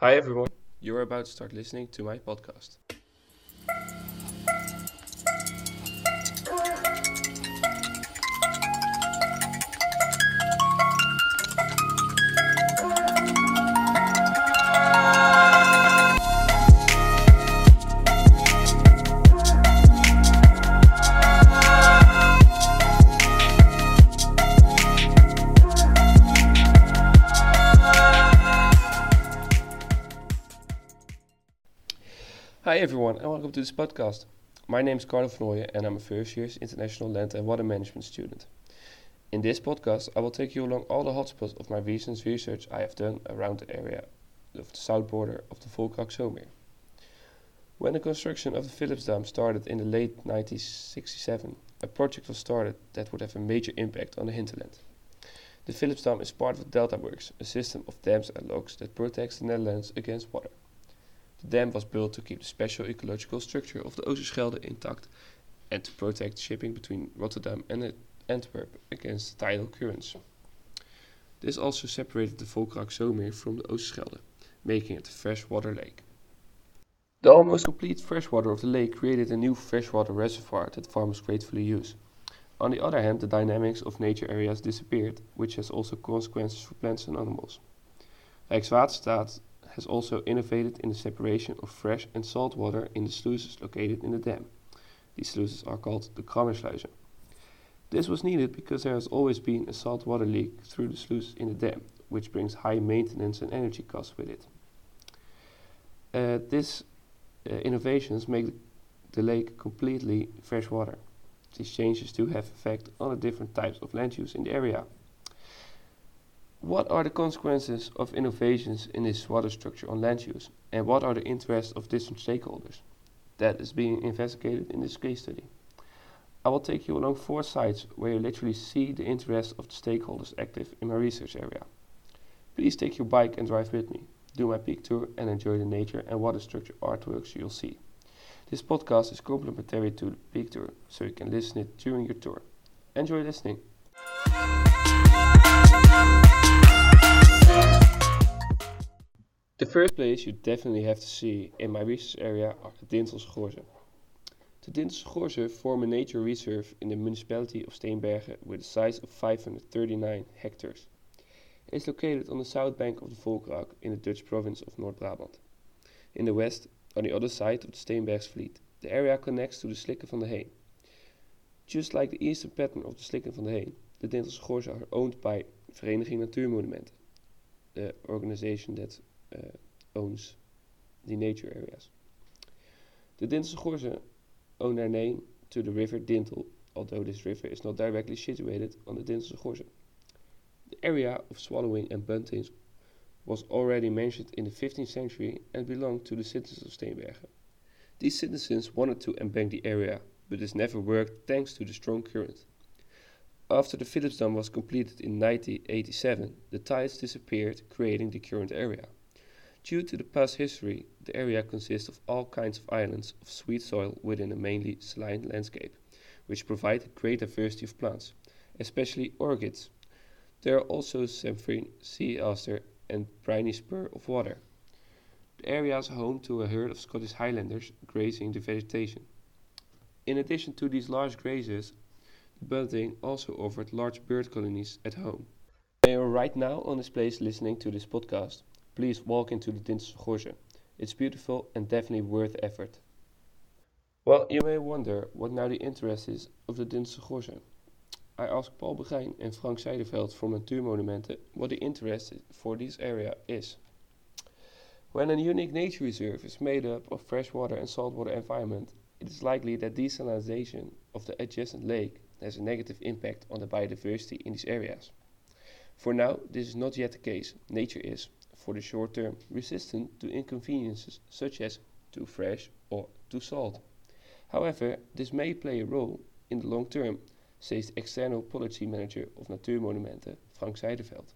Hi everyone, you're about to start listening to my podcast. Hi everyone, and welcome to this podcast. My name is Carlo van and I'm a first year's international land and water management student. In this podcast, I will take you along all the hotspots of my recent research I have done around the area of the south border of the Volkerak. When the construction of the Philips Dam started in the late 1967, a project was started that would have a major impact on the hinterland. The Philips Dam is part of the Delta Works, a system of dams and locks that protects the Netherlands against water. The dam was built to keep the special ecological structure of the Oosterschelde intact and to protect shipping between Rotterdam and Antwerp against tidal currents. This also separated the Volkerak Zoommeer from the Oosterschelde, making it a freshwater lake. The almost complete freshwater of the lake created a new freshwater reservoir that farmers gratefully use. On the other hand, the dynamics of nature areas disappeared, which has also consequences for plants and animals. Rijkswaterstaat has also innovated in the separation of fresh and salt water in the sluices located in the dam. These sluices are called the Krammersluizen. This was needed because there has always been a salt water leak through the sluices in the dam, which brings high maintenance and energy costs with it. Uh, these uh, innovations make the lake completely fresh water. These changes do have effect on the different types of land use in the area. What are the consequences of innovations in this water structure on land use, and what are the interests of different stakeholders? That is being investigated in this case study. I will take you along four sites where you literally see the interests of the stakeholders active in my research area. Please take your bike and drive with me, do my Peek tour, and enjoy the nature and water structure artworks you'll see. This podcast is complementary to the Peek tour, so you can listen it during your tour. Enjoy listening. The first place you definitely have to see in my research area are the Dintelse Gorzen. The Dintelse Gorzen form a nature reserve in the municipality of Steenbergen with a size of 539 hectares. It is located on the south bank of the Volkrak in the Dutch province of North Brabant. In the west, on the other side of the Steenbergsvliet, the area connects to the Slikken van de Heen. Just like the eastern pattern of the Slikken van de Heen, the Dintelse Gorzen are owned by Vereniging Natuurmonumenten, the organization that Eh, owns the nature areas. The Dintelse owe their name to the river Dintel, although this river is not directly situated on the Dintelse. The area of swallowing and buntings was already mentioned in the 15th century and belonged to the citizens of Steenbergen. These citizens wanted to embank the area, but this never worked thanks to the strong current. After the Philips Dam was completed in 1987, the tides disappeared, creating the current area. Due to the past history, the area consists of all kinds of islands of sweet soil within a mainly saline landscape, which provide a great diversity of plants, especially orchids. There are also samphire, sea aster, and briny spur of water. The area is home to a herd of Scottish Highlanders grazing the vegetation. In addition to these large grazers, the bunting also offered large bird colonies at home. They are right now on this place listening to this podcast please walk into the Dintelse It's beautiful and definitely worth effort. Well, you may wonder what now the interest is of the Dintelse I asked Paul Begijn and Frank Zijderveld from Natuurmonumenten what the interest for this area is. When a unique nature reserve is made up of freshwater and saltwater environment, it is likely that desalination of the adjacent lake has a negative impact on the biodiversity in these areas. For now, this is not yet the case. Nature is, for the short term resistant to inconveniences such as too fresh or too salt. However, this may play a role in the long term, says external policy manager of Natuurmonumenten, Frank Zijderveld.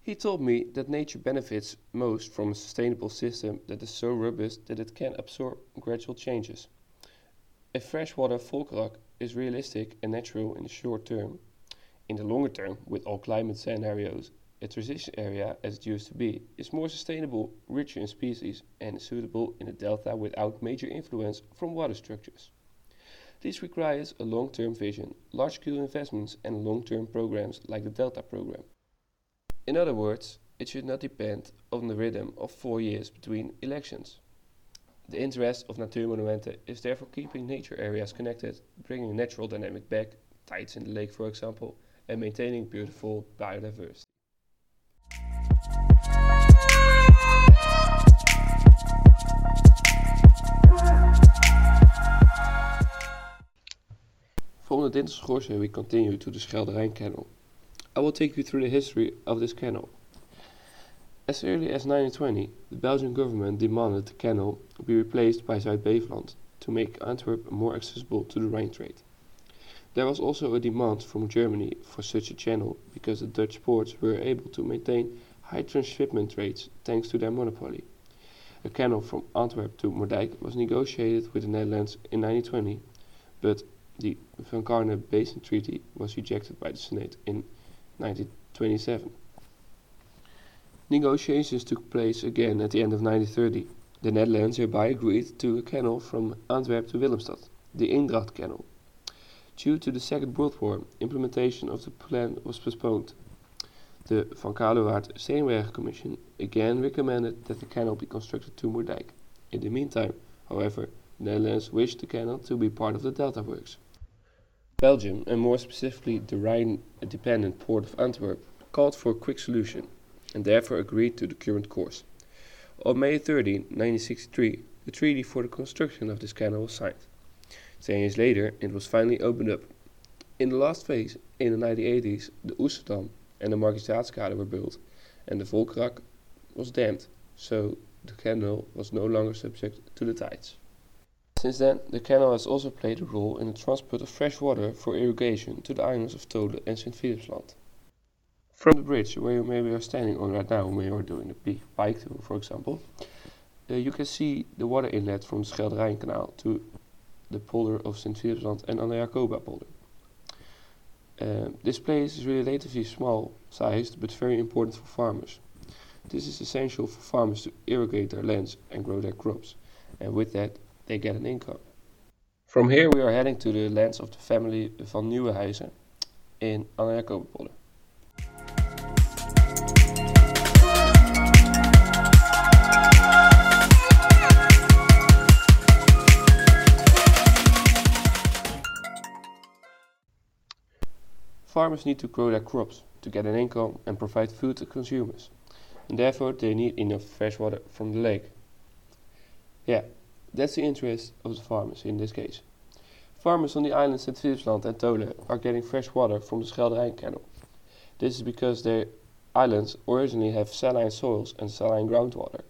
He told me that nature benefits most from a sustainable system that is so robust that it can absorb gradual changes. A freshwater Volkerak is realistic and natural in the short term. In the longer term, with all climate scenarios, a transition area as it used to be, is more sustainable, richer in species, and suitable in a delta without major influence from water structures. This requires a long-term vision, large-scale investments and long-term programs like the Delta program. In other words, it should not depend on the rhythm of four years between elections. The interest of Natuurmonumenten is therefore keeping nature areas connected, bringing natural dynamic back, tides in the lake for example, and maintaining beautiful biodiversity. From the Dintelse Gorzen we continue to the Schelderijn Canal. I will take you through the history of this canal. As early as 1920, the Belgian government demanded the canal be replaced by Zuid-Beveland to make Antwerp more accessible to the Rhine trade. There was also a demand from Germany for such a channel because the Dutch ports were able to maintain high transshipment rates thanks to their monopoly. A canal from Antwerp to Moerdijk was negotiated with the Netherlands in 1920, but the Van Garne Basin Treaty was rejected by the Senate in 1927. Negotiations took place again at the end of 1930. The Netherlands hereby agreed to a canal from Antwerp to Willemstad, the Eendracht Canal. Due to the Second World War, implementation of the plan was postponed. The Van Kalewaard-Steenbergen Commission again recommended that the canal be constructed to Moerdijk. In the meantime, however, the Netherlands wished the canal to be part of the Delta Works. Belgium, and more specifically the Rhine-dependent port of Antwerp, called for a quick solution and therefore agreed to the current course. On May 30, 1963, the treaty for the construction of this canal was signed. Ten years later, it was finally opened up. In the last phase, in the 1980s, the Oesterdam and the Markiezaatkade were built, and the Volkerak was dammed, so the canal was no longer subject to the tides. Since then, the canal has also played a role in the transport of fresh water for irrigation to the islands of Tholen and St. Philipsland. From the bridge where you maybe are standing on right now when you're doing a big bike tour, for example, uh, you can see the water inlet from the Schelderijncanal to the polder of St. Philipsland and Anna Jacoba polder. Uh, this place is relatively small sized but very important for farmers. This is essential for farmers to irrigate their lands and grow their crops, and with that they get an income. From here we are heading to the lands of the family van Nieuwenhuizen in Anna. Farmers need to grow their crops to get an income and provide food to consumers, and therefore they need enough fresh water from the lake. Yeah, that's the interest of the farmers in this case. Farmers on the islands St. Philipsland and Tholen are getting fresh water from the Schelderijn Canal. This is because their islands originally have saline soils and saline groundwater.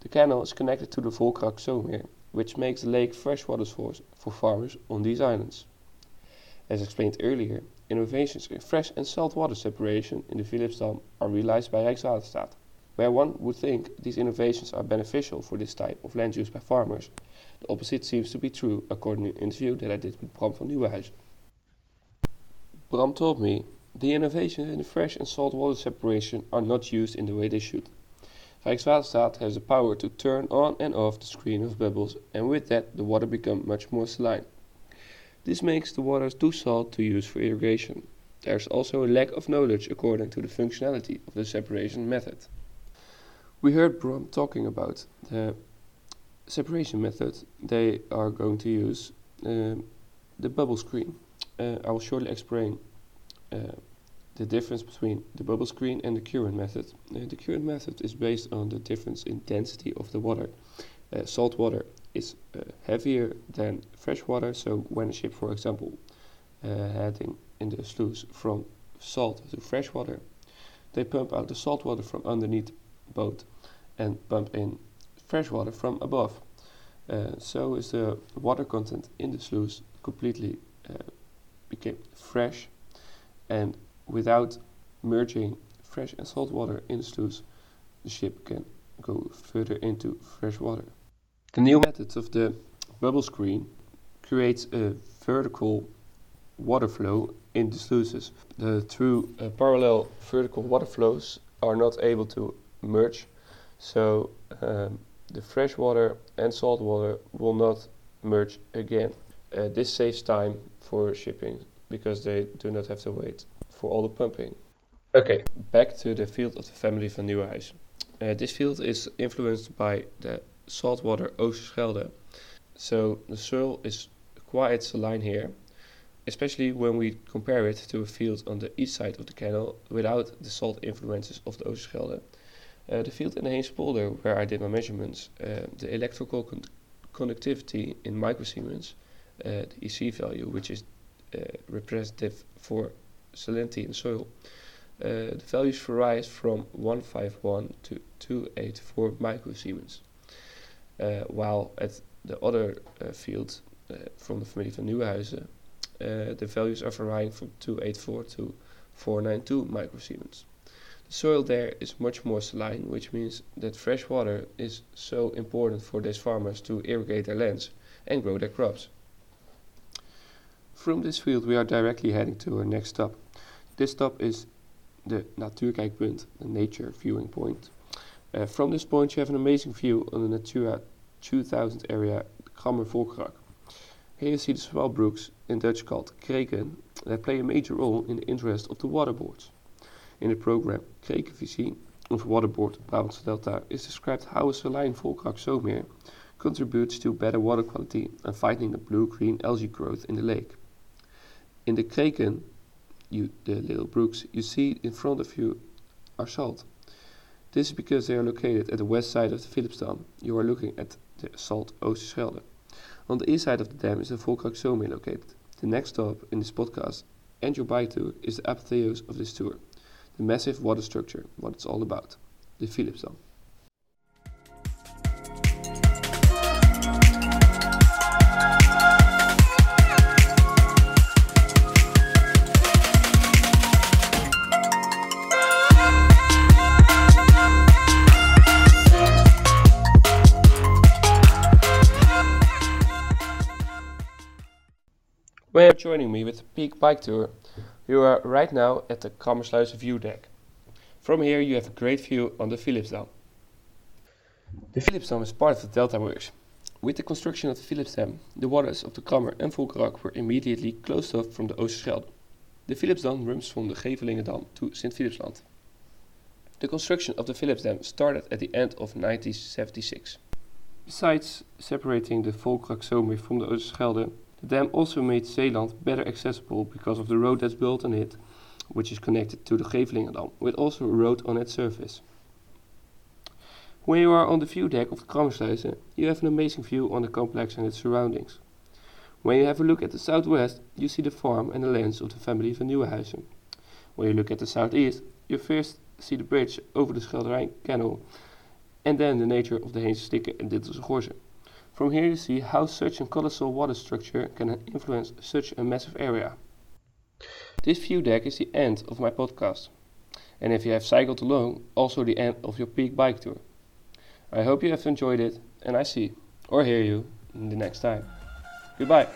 The canal is connected to the Volkerak Zoommeer, which makes the lake freshwater source for farmers on these islands. As explained earlier, Innovations in fresh and salt water separation in the Philipsdam are realized by Rijkswaterstaat. Where one would think these innovations are beneficial for this type of land use by farmers, the opposite seems to be true according to an interview that I did with Bram van Nieuwenhuizen. Bram told me the innovations in the fresh and salt water separation are not used in the way they should. Rijkswaterstaat has the power to turn on and off the screen of bubbles and with that the water becomes much more saline. This makes the waters too salt to use for irrigation. There is also a lack of knowledge according to the functionality of the separation method. We heard Bram talking about the separation method they are going to use, uh, the bubble screen. Uh, I will shortly explain uh, the difference between the bubble screen and the current method. Uh, the current method is based on the difference in density of the water. Uh, salt water is uh, heavier than fresh water. So when a ship, for example, heading in the sluice from salt to fresh water, they pump out the salt water from underneath boat and pump in fresh water from above. Uh, so is the water content in the sluice completely uh, became fresh and without merging fresh and salt water in the sluice the ship can go further into fresh water. The new method of the bubble screen creates a vertical water flow in the sluices. The two uh, parallel vertical water flows are not able to merge, so um, the fresh water and salt water will not merge again. Uh, this saves time for shipping because they do not have to wait for all the pumping. Okay, back to the field of the family van Nieuwenhuizen. Uh, this field is influenced by the saltwater Oosterschelde. So the soil is quite saline here, especially when we compare it to a field on the east side of the canal without the salt influences of the Oosterschelde. Uh, the field in the Heemspolder, where I did my measurements, uh, the electrical con conductivity in microsiemens, uh, the EC value, which is representative for salinity in soil, the values vary from 151 to 284 microsiemens. While at the other field from the family van Nieuwenhuizen, the values are varying from 284 to 492 microsiemens. Soil there is much more saline, which means that fresh water is so important for these farmers to irrigate their lands and grow their crops. From this field we are directly heading to our next stop. This stop is the Natuurkijkpunt, the nature viewing point. Uh, from this point you have an amazing view on the Natura 2000 area, Volkerak. Here you see the small brooks, in Dutch called kreken, that play a major role in the interest of the waterboards. In the program Krekenvisie of Waterboard Brabantse Delta is described how a saline Volkerak zomer contributes to better water quality and fighting the blue-green algae growth in the lake. In the kreken, you, the little brooks, you see in front of you are salt. This is because they are located at the west side of the Philipsdam. You are looking at the salt Oosterschelde. On the east side of the dam is the Volkerak zomer located. The next stop in this podcast and your bike tour is the apotheose of this tour the massive water structure, what it's all about, the Philipsdam. When you're joining me with the Peek Bike Tour, you are right now at the Krammersluis view deck. From here you have a great view on the Philipsdam. The Philipsdam is part of the Delta Works. With the construction of the Philipsdam, the waters of the Krammer and Volkerak were immediately closed off from the Oosterschelde. The Philipsdam runs from the Grevelingendam to St. Philipsland. The construction of the Philipsdam started at the end of 1976. Besides separating the Volkerak Zoommeer from the Oosterschelde, the dam also made Zeeland better accessible because of the road that's built on it, which is connected to the Grevelingendam, with also a road on its surface. When you are on the view deck of the Krammersluizen, you have an amazing view on the complex and its surroundings. When you have a look at the southwest, you see the farm and the lands of the family van Nieuwenhuizen. When you look at the southeast, you first see the bridge over the Schelderijn Canal, and then the nature of the Heense Slikken and Dintelse Gorzen. From here you see how such a colossal water structure can influence such a massive area. This view deck is the end of my podcast. And if you have cycled along, also the end of your Peek bike tour. I hope you have enjoyed it and I see or hear you the next time. Goodbye.